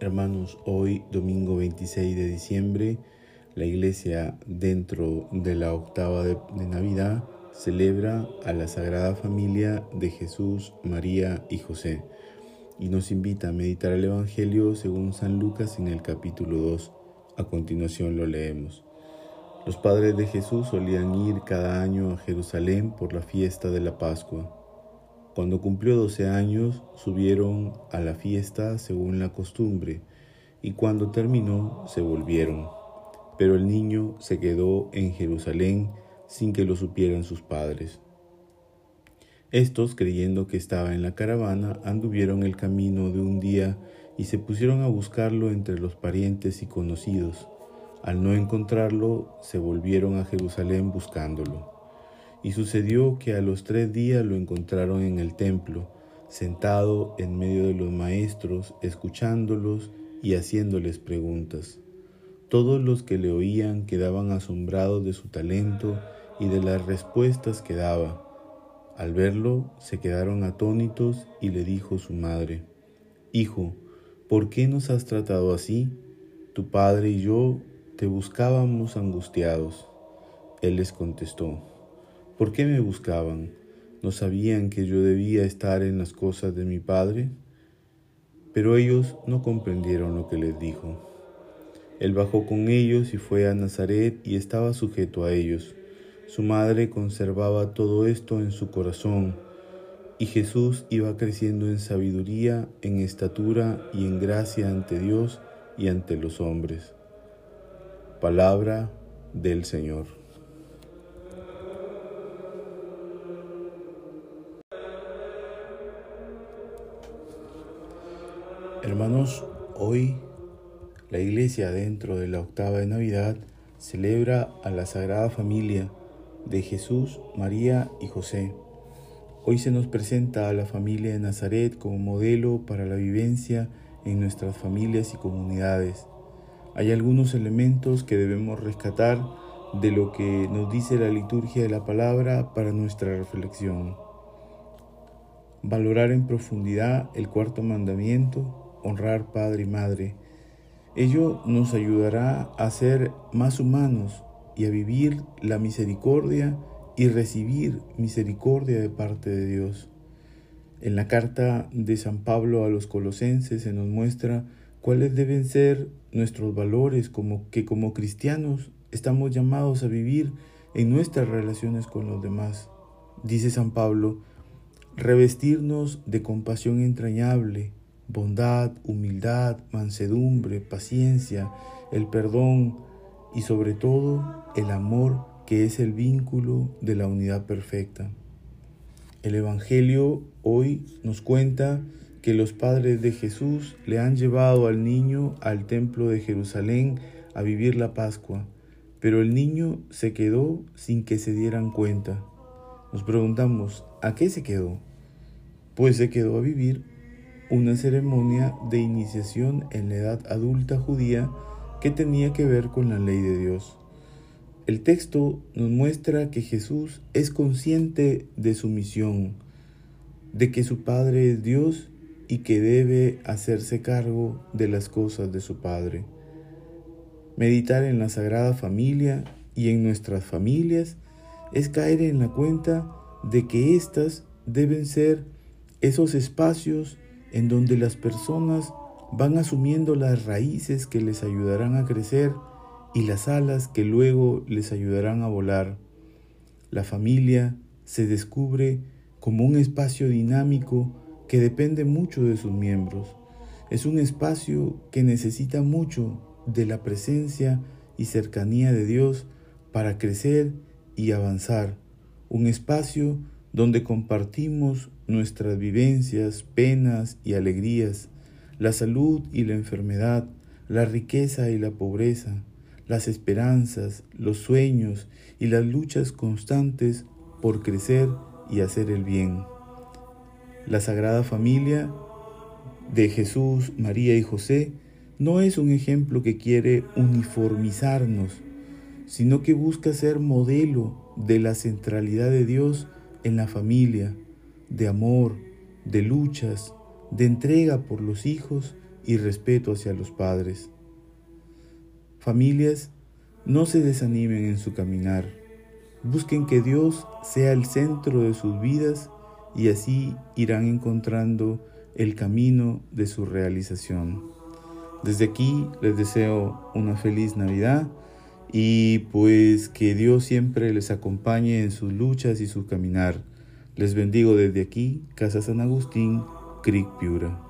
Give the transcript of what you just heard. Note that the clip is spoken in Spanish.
Hermanos, hoy, domingo 26 de diciembre, la iglesia dentro de la octava de, Navidad celebra a la Sagrada Familia de Jesús, María y José y nos invita a meditar el Evangelio según San Lucas en el capítulo 2. A continuación lo leemos. Los padres de Jesús solían ir cada año a Jerusalén por la fiesta de la Pascua. Cuando cumplió doce años, subieron a la fiesta según la costumbre, y cuando terminó, se volvieron. Pero el niño se quedó en Jerusalén sin que lo supieran sus padres. Estos, creyendo que estaba en la caravana, anduvieron el camino de un día y se pusieron a buscarlo entre los parientes y conocidos. Al no encontrarlo, se volvieron a Jerusalén buscándolo. Y sucedió que a los tres días lo encontraron en el templo, sentado en medio de los maestros, escuchándolos y haciéndoles preguntas. Todos los que le oían quedaban asombrados de su talento y de las respuestas que daba. Al verlo, se quedaron atónitos y le dijo su madre, Hijo, ¿por qué nos has tratado así? Tu padre y yo te buscábamos angustiados. Él les contestó, ¿Por qué me buscaban? ¿No sabían que yo debía estar en las cosas de mi Padre? Pero ellos no comprendieron lo que les dijo. Él bajó con ellos y fue a Nazaret y estaba sujeto a ellos. Su madre conservaba todo esto en su corazón, y Jesús iba creciendo en sabiduría, en estatura y en gracia ante Dios y ante los hombres. Palabra del Señor. Hermanos, hoy la iglesia dentro de la octava de Navidad celebra a la Sagrada Familia de Jesús, María y José. Hoy se nos presenta a la familia de Nazaret como modelo para la vivencia en nuestras familias y comunidades. Hay algunos elementos que debemos rescatar de lo que nos dice la liturgia de la palabra para nuestra reflexión. Valorar en profundidad el cuarto mandamiento honrar padre y madre. Ello nos ayudará a ser más humanos y a vivir la misericordia y recibir misericordia de parte de Dios. En la carta de San Pablo a los colosenses se nos muestra cuáles deben ser nuestros valores como que como cristianos estamos llamados a vivir en nuestras relaciones con los demás. Dice San Pablo, revestirnos de compasión entrañable, bondad, humildad, mansedumbre, paciencia, el perdón y sobre todo el amor que es el vínculo de la unidad perfecta. El Evangelio hoy nos cuenta que los padres de Jesús le han llevado al niño al templo de Jerusalén a vivir la Pascua, pero el niño se quedó sin que se dieran cuenta. Nos preguntamos, ¿a qué se quedó? Pues se quedó a vivir una ceremonia de iniciación en la edad adulta judía que tenía que ver con la ley de Dios. El texto nos muestra que Jesús es consciente de su misión, de que su Padre es Dios y que debe hacerse cargo de las cosas de su Padre. Meditar en la Sagrada Familia y en nuestras familias es caer en la cuenta de que éstas deben ser esos espacios en donde las personas van asumiendo las raíces que les ayudarán a crecer y las alas que luego les ayudarán a volar. La familia se descubre como un espacio dinámico que depende mucho de sus miembros. Es un espacio que necesita mucho de la presencia y cercanía de Dios para crecer y avanzar. Un espacio donde compartimos nuestras vivencias, penas y alegrías, la salud y la enfermedad, la riqueza y la pobreza, las esperanzas, los sueños y las luchas constantes por crecer y hacer el bien. La Sagrada Familia de Jesús, María y José no es un ejemplo que quiere uniformizarnos, sino que busca ser modelo de la centralidad de Dios en la familia, de amor, de luchas, de entrega por los hijos y respeto hacia los padres. Familias, no se desanimen en su caminar. Busquen que Dios sea el centro de sus vidas y así irán encontrando el camino de su realización. Desde aquí les deseo una feliz Navidad y pues que Dios siempre les acompañe en sus luchas y su caminar. Les bendigo desde aquí, Casa San Agustín, Creek Piura.